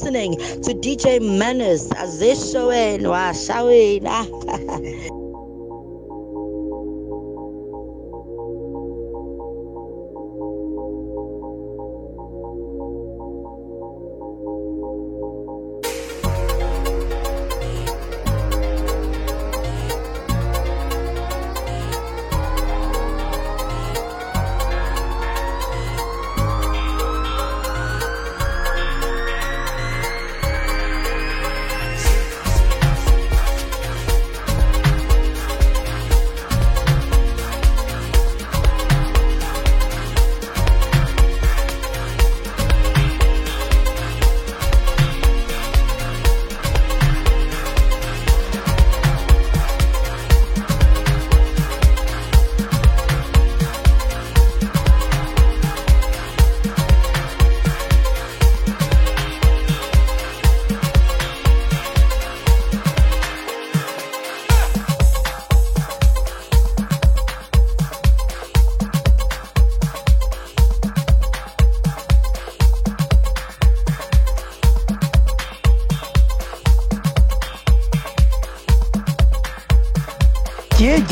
listening to DJ Menace Azeshoen. Wow, Shawena.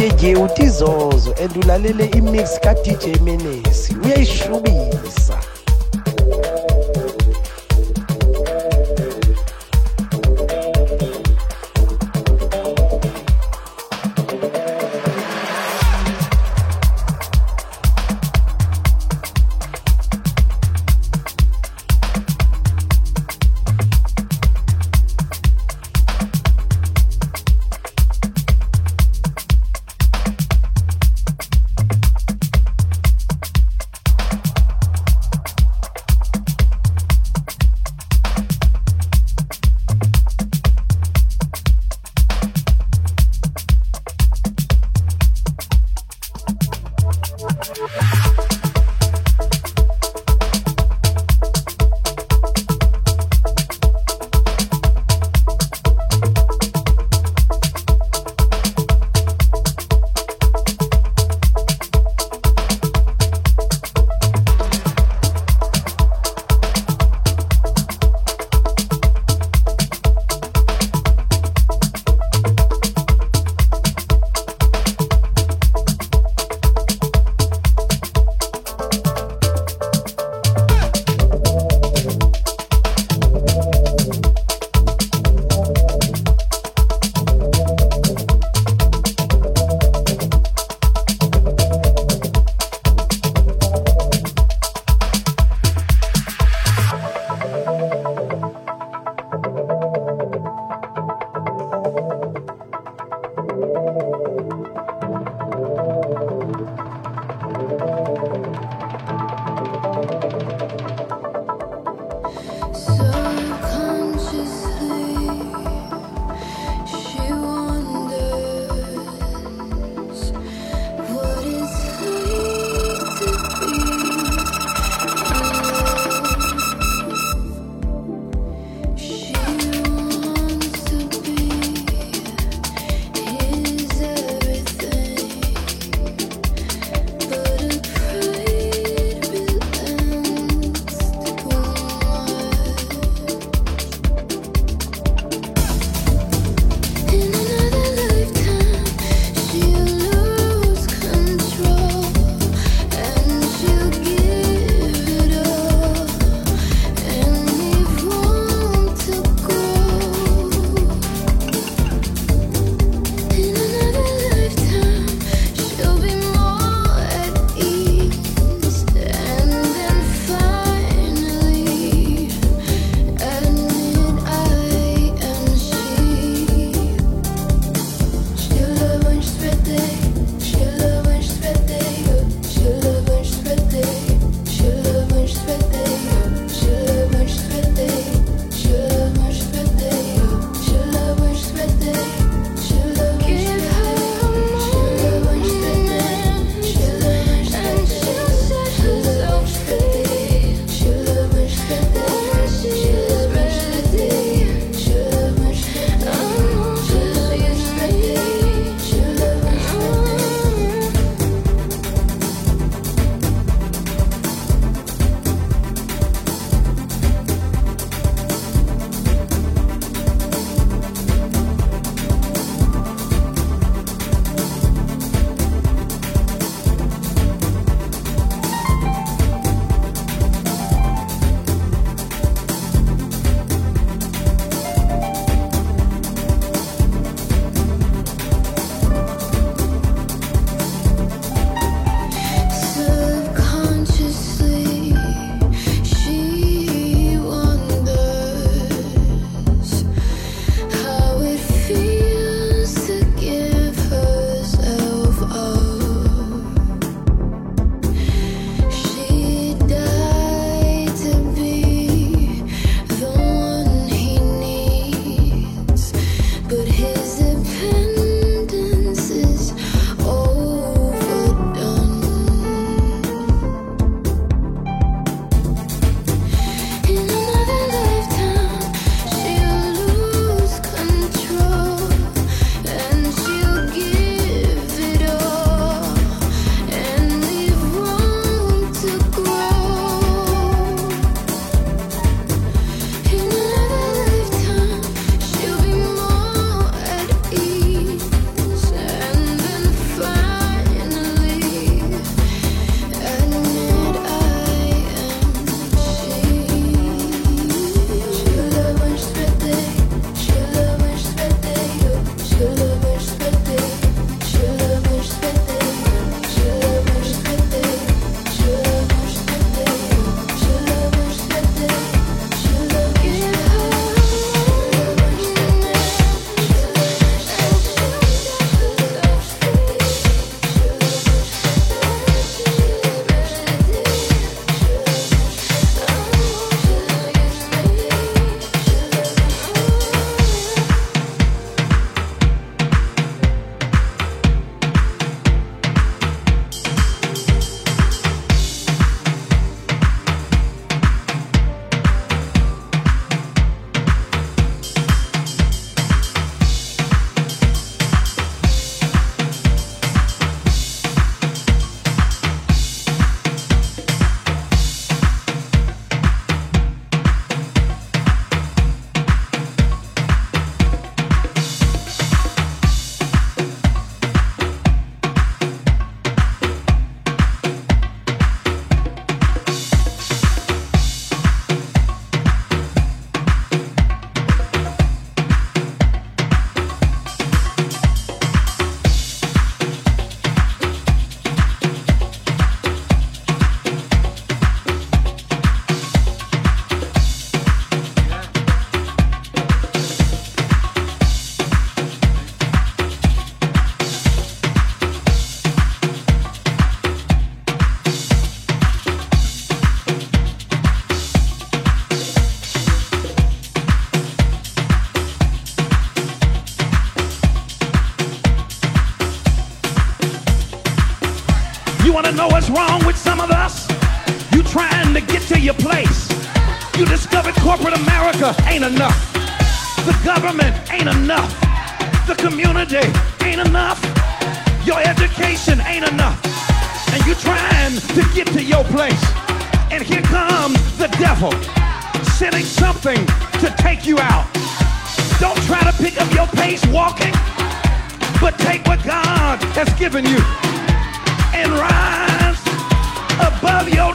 udj utizozo and ulalele imix kadj menes uyayishubisa.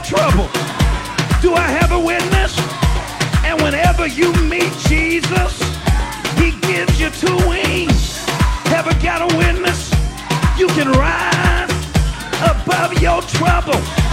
trouble. Do I have a witness? And whenever you meet Jesus, he gives you two wings. Ever got a witness? You can rise above your trouble.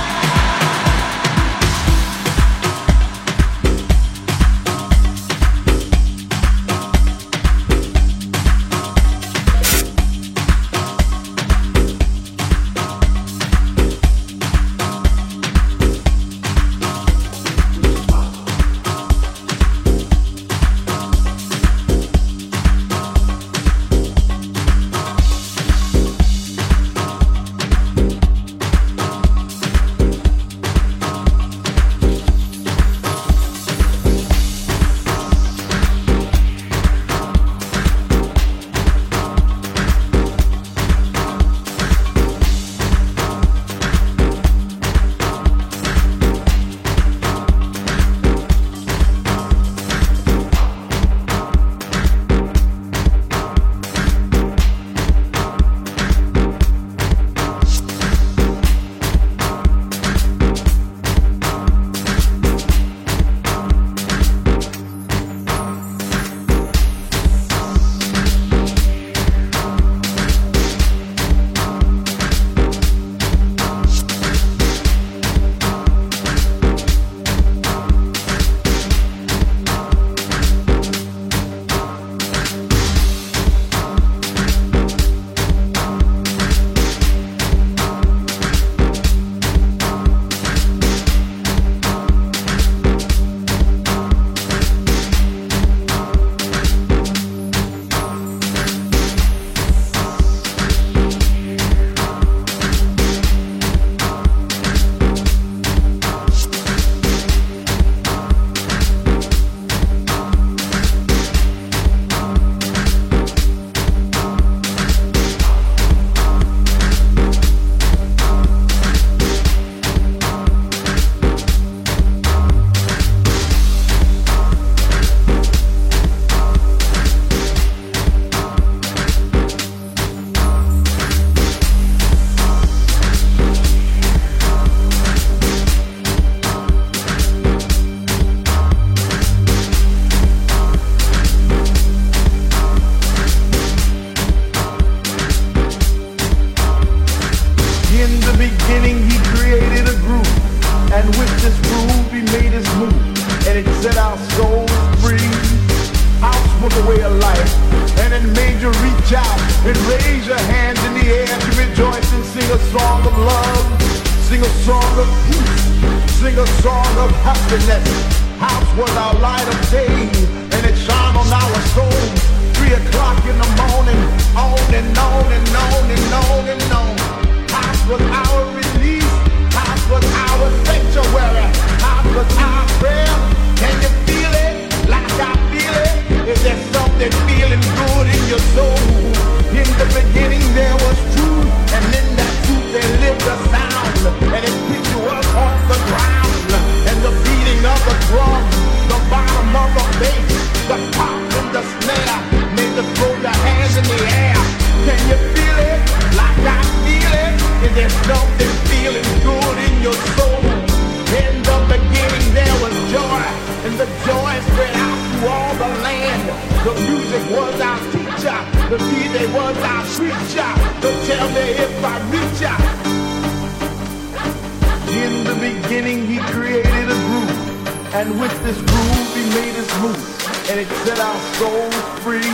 And with this groove he made his move, and it set our souls free.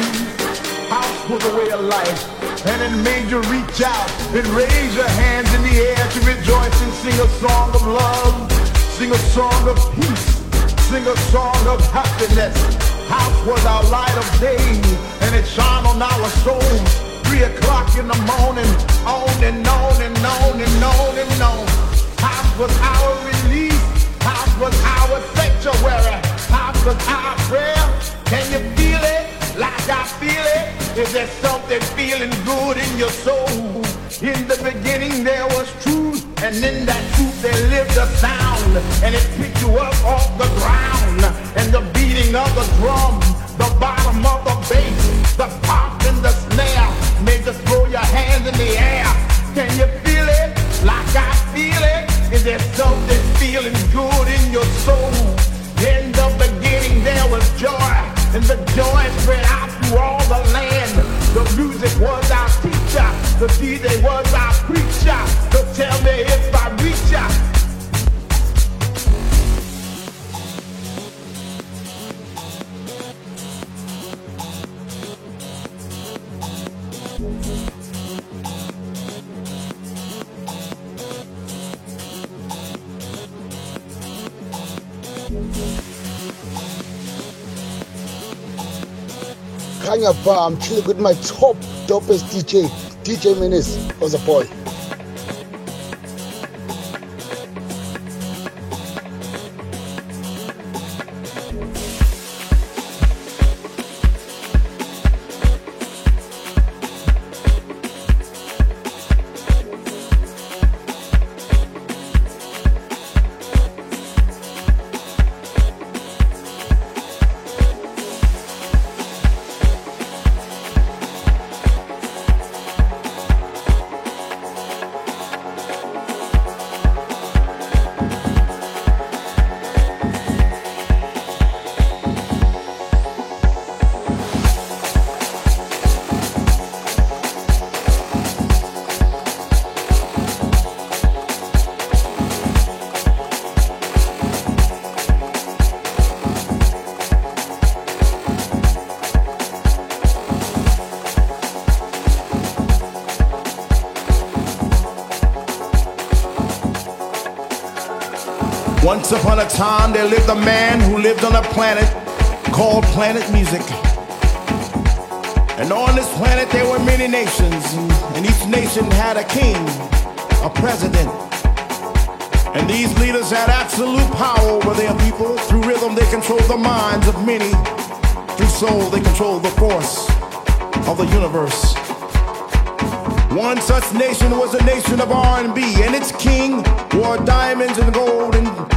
House was a way of life, and it made you reach out and raise your hands in the air to rejoice and sing a song of love, sing a song of peace, sing a song of happiness. House was our light of day, and it shone on our souls. Three o'clock in the morning, on and on and on and on and on. House was our release, house was our sanctuary, house was our prayer. Can you feel it like I feel it? Is there something feeling good in your soul? In the beginning there was truth, and in that truth there lived a sound, and it picked you up off the ground, and the beating of the drum, the bottom of the bass, the pop and the snare, made you throw your hands in the air. Can you feel it like I feel it? Is there something joy, and the joy spread out through all the land. The music was our teacher, the DJ was our preacher. So tell me if Kanya Bar. I'm chilling with my top dopest DJ, DJ Menace. Was a boy. Time, there lived a man who lived on a planet called Planet Music. And on this planet, there were many nations, and each nation had a king, a president. And these leaders had absolute power over their people. Through rhythm, they controlled the minds of many. Through soul, they controlled the force of the universe. One such nation was a nation of R&B, and its king wore diamonds and gold and,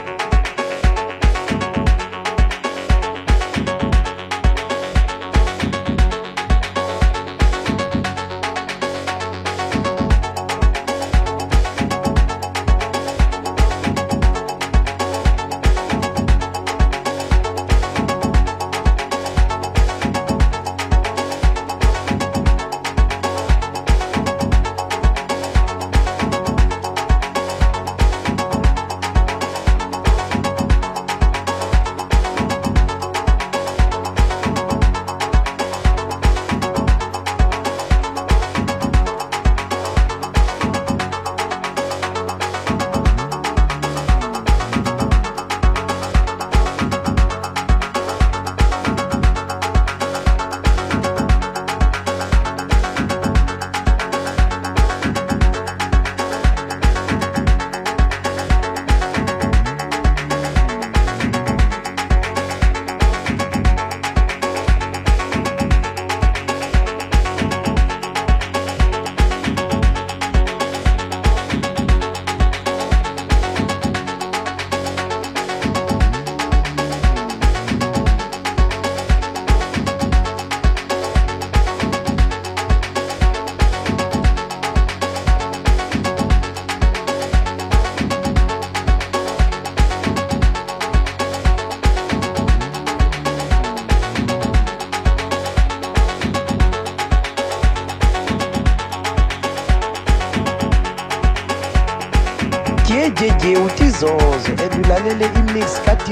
ujejeje utizozwe and ulalele imix kadj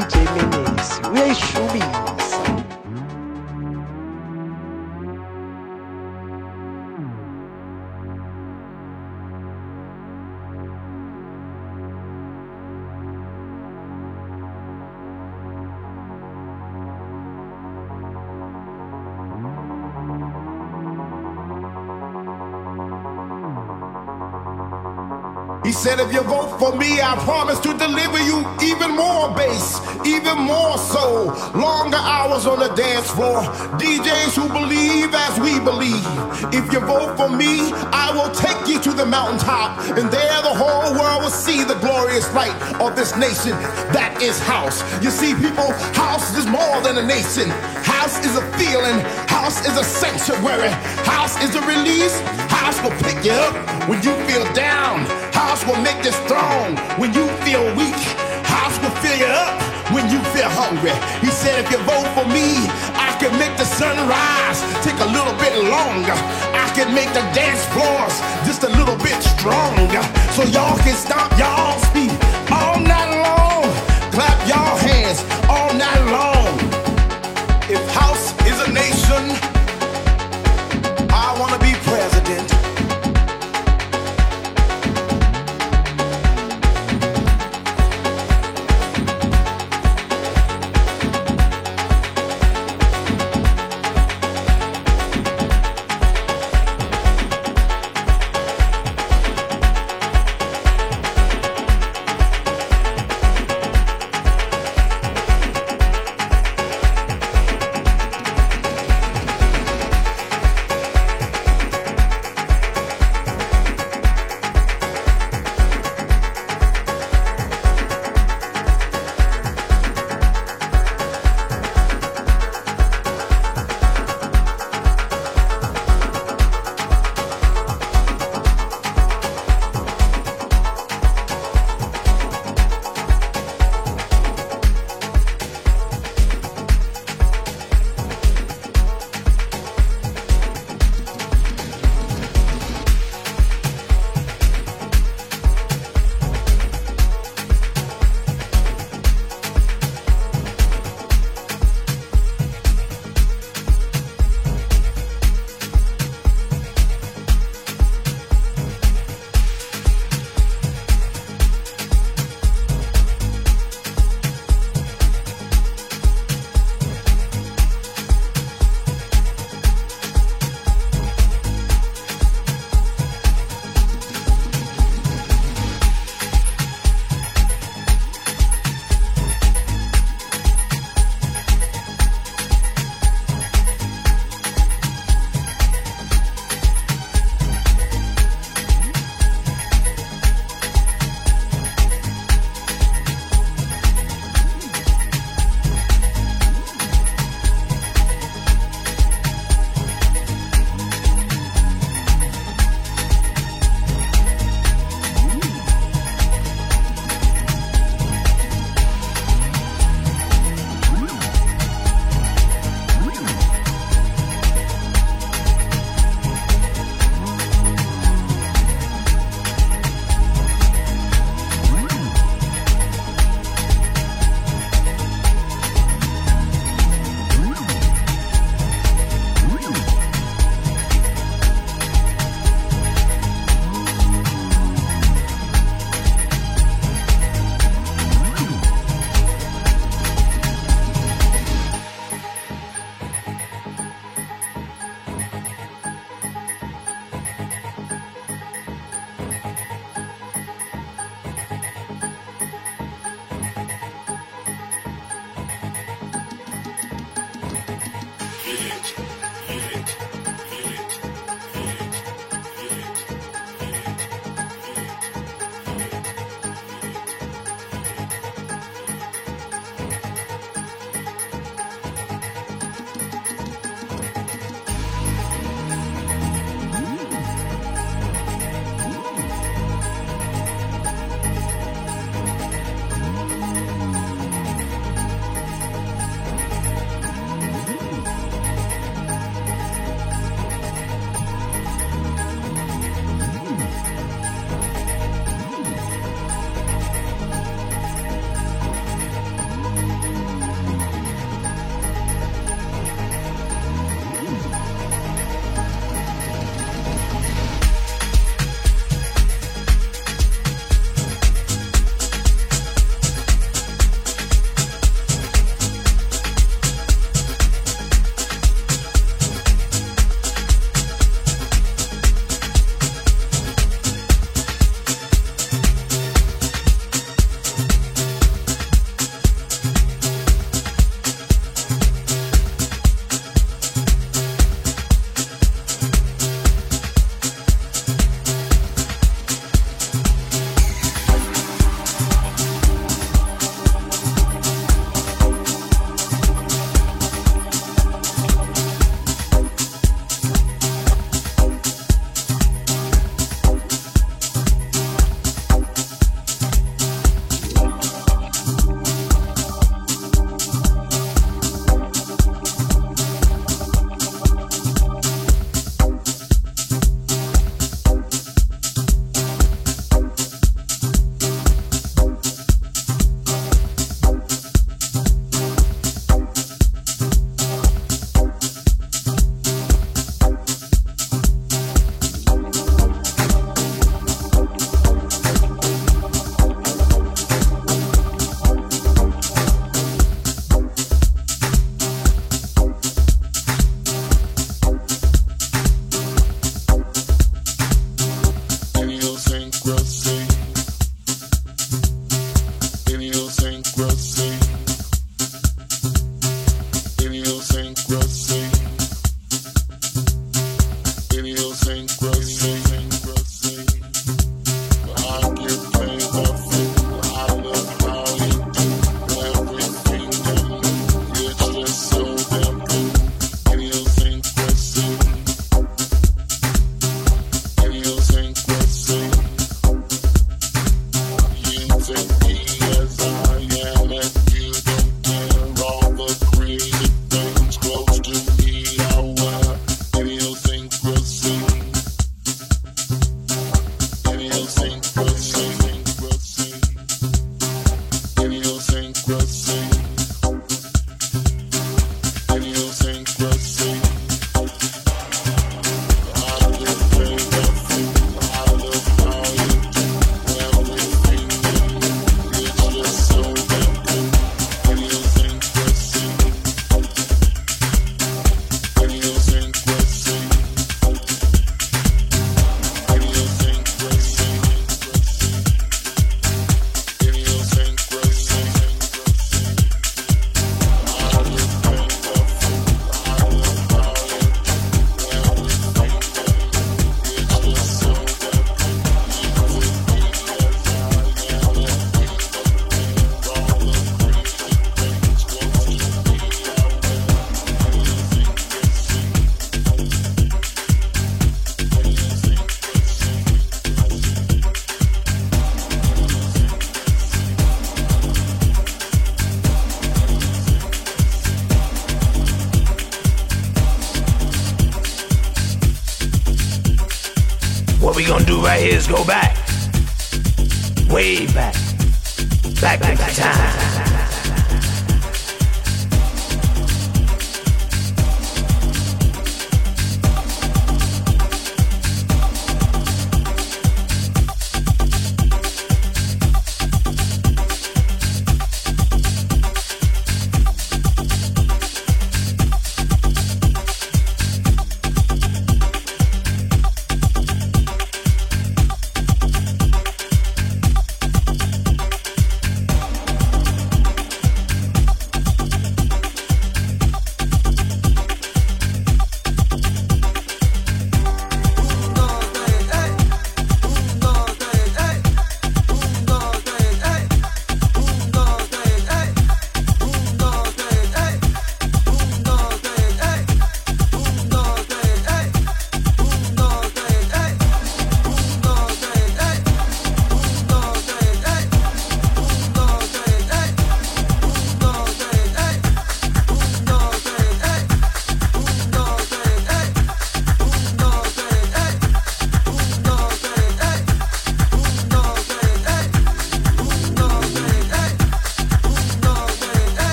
menes uyayishubile. Said, if you vote for me, I promise to deliver you even more bass, even more soul. Longer hours on the dance floor. DJs who believe as we believe. If you vote for me, I will take you to the mountaintop. And there the whole world will see the glorious light of this nation. That is house. You see, people, house is more than a nation. House is a feeling. House is a sanctuary. House is a release. House will pick you up when you feel down. House will make you strong when you feel weak. House will fill you up when you feel hungry. He said, if you vote for me, I can make the sun rise take a little bit longer. I can make the dance floors just a little bit stronger. So y'all can stomp y'all's feet all night long. Clap y'all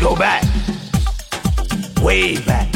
go back. Way. Back,